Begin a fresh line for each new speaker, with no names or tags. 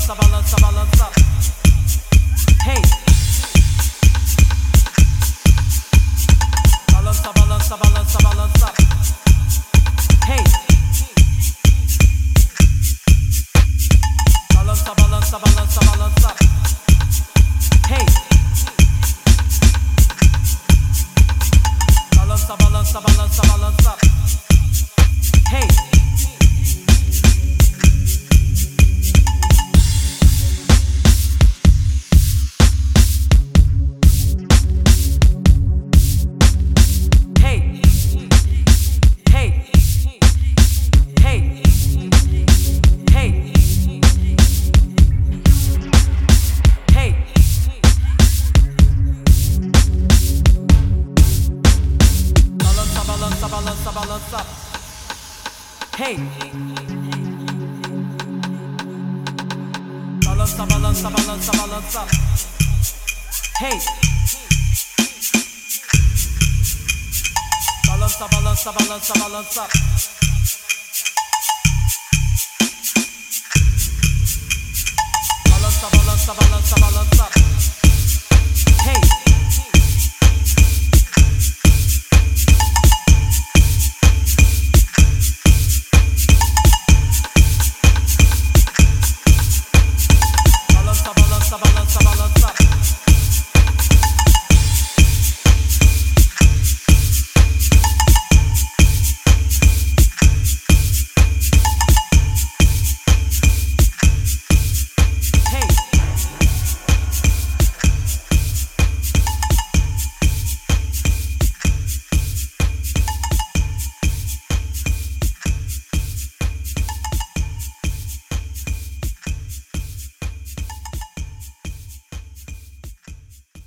Balança, balança, balança. Hey. Balança, balança, balança, balança. Hey. Balança, balança, balança, balança. Hey. Balança, balança, balança, balança. Balança, balança. Hey. Balança, balança, balança, balança. Hey. Balança, balança, balança, balança. Balança, balança, balança, balança.